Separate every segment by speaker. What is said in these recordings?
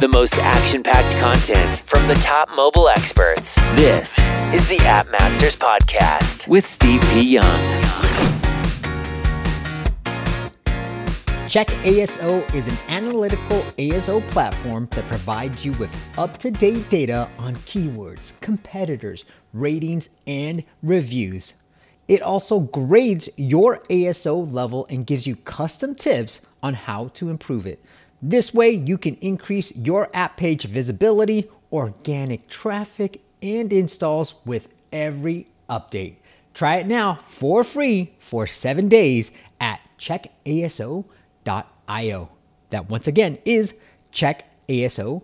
Speaker 1: The most action packed content from the top mobile experts. This is the App Masters Podcast with Steve P. Young.
Speaker 2: Check ASO is an analytical ASO platform that provides you with up to date data on keywords, competitors, ratings, and reviews. It also grades your ASO level and gives you custom tips on how to improve it. This way, you can increase your app page visibility, organic traffic, and installs with every update. Try it now for free for seven days at checkaso.io. That once again is checkaso.io.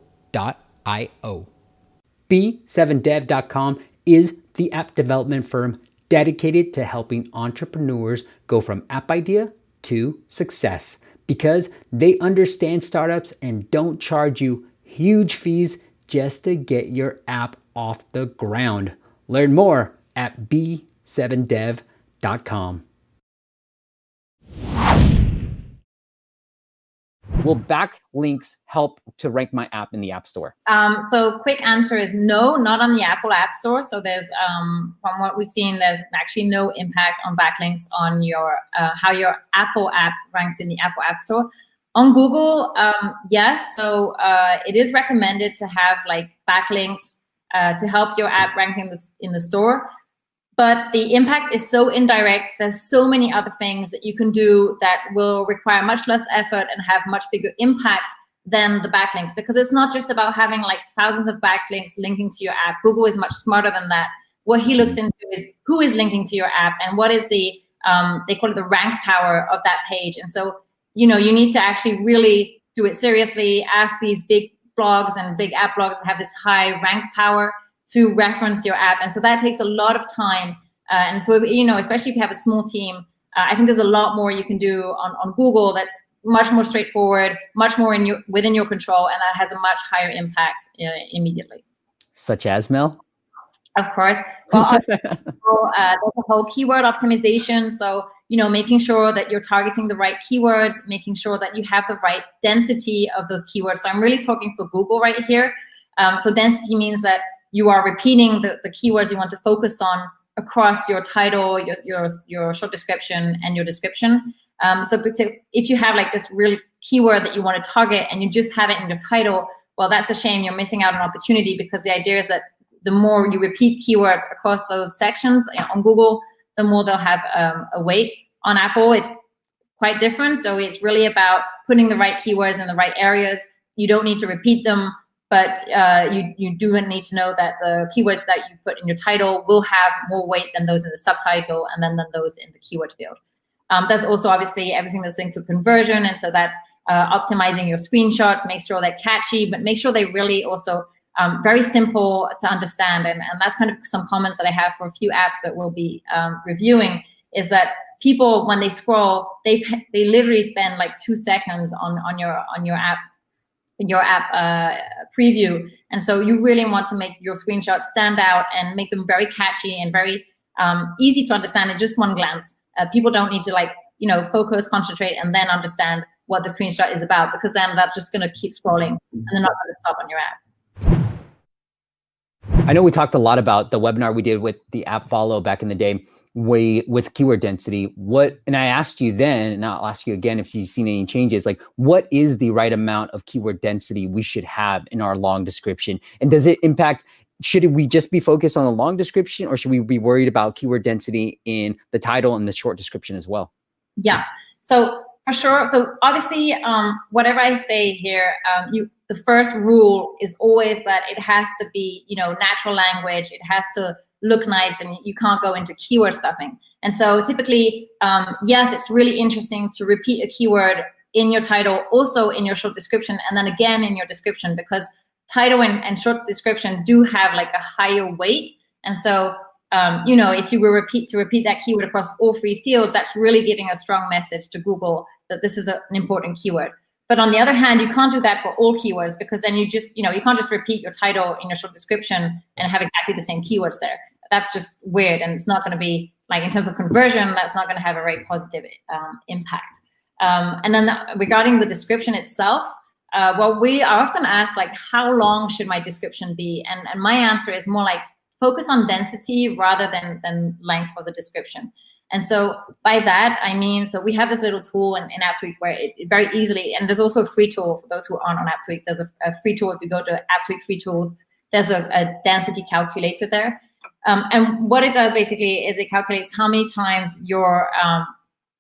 Speaker 2: B7dev.com is the app development firm dedicated to helping entrepreneurs go from app idea to success because they understand startups and don't charge you huge fees just to get your app off the ground. Learn more at b7dev.com. Will backlinks help to rank my app in the App Store?
Speaker 3: Um, so, quick answer is no, not on the Apple App Store. So, there's um, from what we've seen, there's actually no impact on backlinks on your uh, how your Apple app ranks in the Apple App Store. On Google, um, yes. So, uh, it is recommended to have like backlinks uh, to help your app rank in the in the store but the impact is so indirect. There's so many other things that you can do that will require much less effort and have much bigger impact than the backlinks. Because it's not just about having like thousands of backlinks linking to your app. Google is much smarter than that. What he looks into is who is linking to your app and what is the um, they call it the rank power of that page. And so you know you need to actually really do it seriously. Ask these big blogs and big app blogs that have this high rank power to reference your app. And so that takes a lot of time. Uh, and so, you know, especially if you have a small team, uh, I think there's a lot more you can do on, on Google that's much more straightforward, much more in your, within your control, and that has a much higher impact uh, immediately.
Speaker 2: Such as Mel?
Speaker 3: Of course. Well, uh, there's a whole keyword optimization. So, you know, making sure that you're targeting the right keywords, making sure that you have the right density of those keywords. So I'm really talking for Google right here. Um, so density means that you are repeating the, the keywords you want to focus on across your title, your your, your short description, and your description. Um, so if you have like this really keyword that you want to target and you just have it in your title, well, that's a shame. You're missing out on opportunity because the idea is that the more you repeat keywords across those sections on Google, the more they'll have um, a weight. On Apple, it's quite different. So it's really about putting the right keywords in the right areas. You don't need to repeat them but uh, you, you do need to know that the keywords that you put in your title will have more weight than those in the subtitle and then than those in the keyword field. Um, that's also obviously everything that's linked to conversion. And so that's uh, optimizing your screenshots, make sure they're catchy, but make sure they really also um, very simple to understand. And, and that's kind of some comments that I have for a few apps that we'll be um, reviewing is that people, when they scroll, they, they literally spend like two seconds on, on your, on your app your app uh, preview. And so you really want to make your screenshots stand out and make them very catchy and very um, easy to understand in just one glance. Uh, people don't need to like, you know, focus, concentrate, and then understand what the screenshot is about because then they're just going to keep scrolling and they're not going to stop on your app.
Speaker 2: I know we talked a lot about the webinar we did with the AppFollow back in the day way with keyword density what and i asked you then and i'll ask you again if you've seen any changes like what is the right amount of keyword density we should have in our long description? And does it impact should we just be focused on the long description or should we be worried about keyword density in the title and the short description as well?
Speaker 3: Yeah. So for sure so obviously um, whatever i say here um, you the first rule is always that it has to be you know natural language. It has to look nice and you can't go into keyword stuffing. And so typically, um, yes, it's really interesting to repeat a keyword in your title, also in your short description, and then again in your description because title and, and short description do have like a higher weight. And so, um, you know, if you were repeat to repeat that keyword across all three fields, that's really giving a strong message to Google that this is a, an important keyword. But on the other hand, you can't do that for all keywords because then you just, you know, you can't just repeat your title in your short description and have exactly the same keywords there that's just weird and it's not going to be like in terms of conversion that's not going to have a very positive um, impact um, and then regarding the description itself Uh, well, we are often asked like, how long should my description be? And, and my answer is more like focus on density rather than, than length of the description. And so by that, I mean, so we have this little tool in, in AppTweak where it, it very easily, and there's also a free tool for those who aren't on AppTweak. There's a, a free tool if you go to AppTweak free tools. There's a, a density calculator there. Um, and what it does basically is it calculates how many times your um,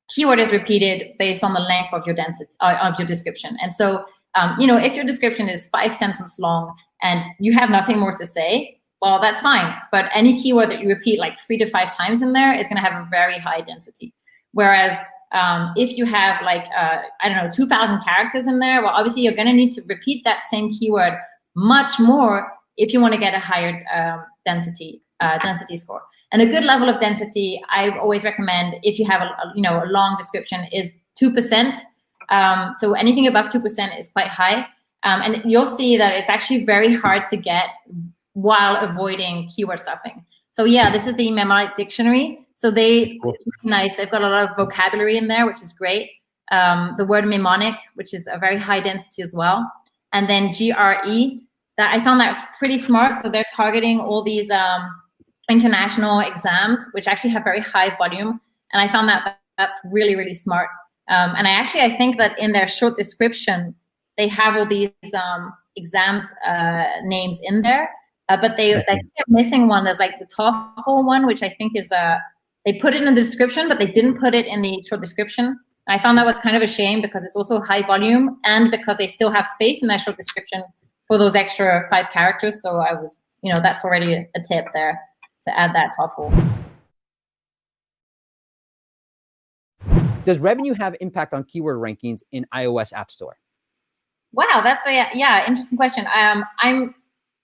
Speaker 3: keyword is repeated based on the length of your density uh, of your description. And so, um, you know, if your description is five sentences long and you have nothing more to say, well, that's fine. But any keyword that you repeat like three to five times in there is going to have a very high density. Whereas um, if you have like, uh, I don't know, 2000 characters in there, well, obviously you're going to need to repeat that same keyword much more if you want to get a higher um, density uh, density score. And a good level of density, I always recommend if you have a, a you know a long description is two percent. Um, so anything above two percent is quite high, um, and you'll see that it's actually very hard to get while avoiding keyword stuffing. So yeah, this is the Mnemonic Dictionary. So they nice. They've got a lot of vocabulary in there, which is great. Um, the word mnemonic, which is a very high density as well, and then GRE. That I found that's pretty smart. So they're targeting all these um, international exams, which actually have very high volume. And I found that that's really, really smart. Um, and I actually, I think that in their short description, they have all these um, exams uh, names in there, uh, but they, I think they're missing one. There's like the TOEFL one, which I think is a, uh, they put it in the description, but they didn't put it in the short description. I found that was kind of a shame because it's also high volume and because they still have space in their short description for those extra five characters. So I was, you know, that's already a tip there to add that TOEFL.
Speaker 2: Does revenue have impact on keyword rankings in iOS App Store?
Speaker 3: Wow, that's a yeah, interesting question. Um, I'm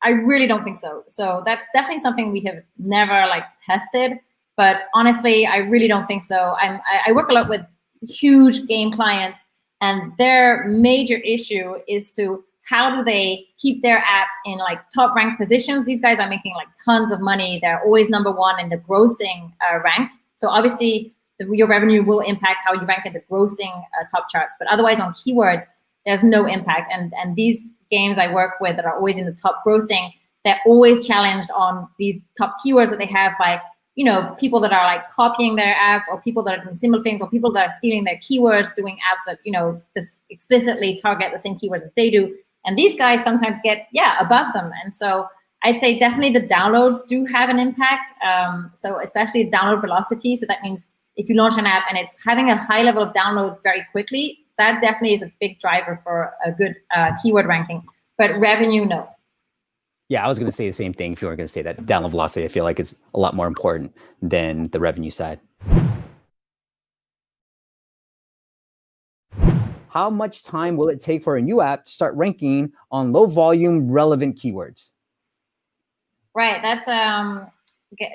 Speaker 3: I really don't think so. So that's definitely something we have never like tested. But honestly, I really don't think so. I'm I, I work a lot with huge game clients, and their major issue is to how do they keep their app in like top ranked positions? These guys are making like tons of money. They're always number one in the grossing uh, rank. So obviously, the, your revenue will impact how you rank in the grossing uh, top charts. But otherwise, on keywords, there's no impact. And and these games I work with that are always in the top grossing, they're always challenged on these top keywords that they have by you know people that are like copying their apps or people that are doing similar things or people that are stealing their keywords doing apps that you know this explicitly target the same keywords as they do and these guys sometimes get, yeah, above them. And so I'd say definitely the downloads do have an impact. Um, so especially download velocity. So that means if you launch an app and it's having a high level of downloads very quickly, that definitely is a big driver for a good uh, keyword ranking. But revenue, no.
Speaker 2: Yeah, I was going to say the same thing. If you were going to say that download velocity, I feel like it's a lot more important than the revenue side. How much time will it take for a new app to start ranking on low volume relevant keywords?
Speaker 3: Right. That's um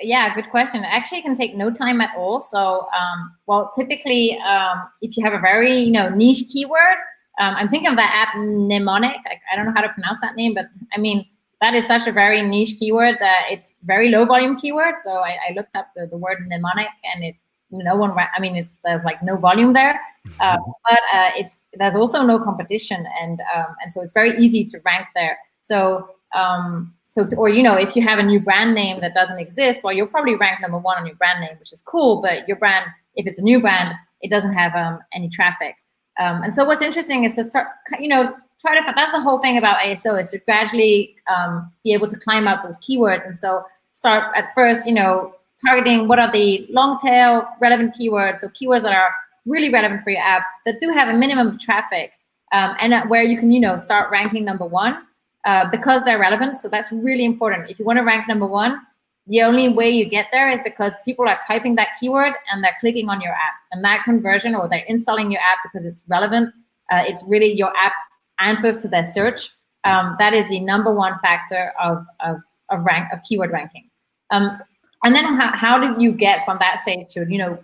Speaker 3: yeah, good question. Actually, it can take no time at all. So, um, well, typically, um, if you have a very you know niche keyword, um, I'm thinking of that app Mnemonic. I, I, don't know how to pronounce that name, but I mean that is such a very niche keyword that it's very low volume keyword. So I, I looked up the, the word mnemonic, and it no one i mean it's there's like no volume there uh, but uh, it's there's also no competition and um, and so it's very easy to rank there. So um, so to, or you know if you have a new brand name that doesn't exist well you'll probably rank number one on your brand name which is cool but your brand if it's a new brand it doesn't have um, any traffic. Um, and so what's interesting is to start you know try to that's the whole thing about aso is to gradually um, be able to climb up those keywords. And so start at first you know targeting what are the long tail relevant keywords, so keywords that are really relevant for your app that do have a minimum of traffic um, and where you can, you know, start ranking number one uh, because they're relevant. So that's really important. If you want to rank number one, the only way you get there is because people are typing that keyword and they're clicking on your app. And that conversion or they're installing your app because it's relevant. Uh, it's really your app answers to their search. Um, that is the number one factor of, of, of rank of keyword ranking. Um, and then how, how do you get from that stage to, you know,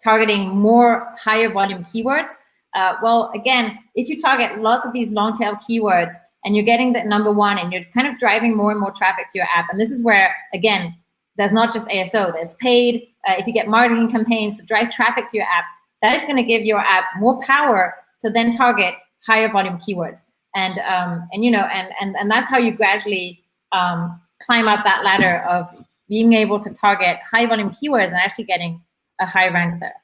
Speaker 3: targeting more higher volume keywords? Uh, well, again, if you target lots of these long tail keywords and you're getting the number one and you're kind of driving more and more traffic to your app, and this is where, again, there's not just ASO, there's paid. Uh, if you get marketing campaigns to drive traffic to your app, that is going to give your app more power to then target higher volume keywords. and um, and you know and and and that's how you gradually um, climb up that ladder of being able to target high volume keywords and actually getting a high rank there.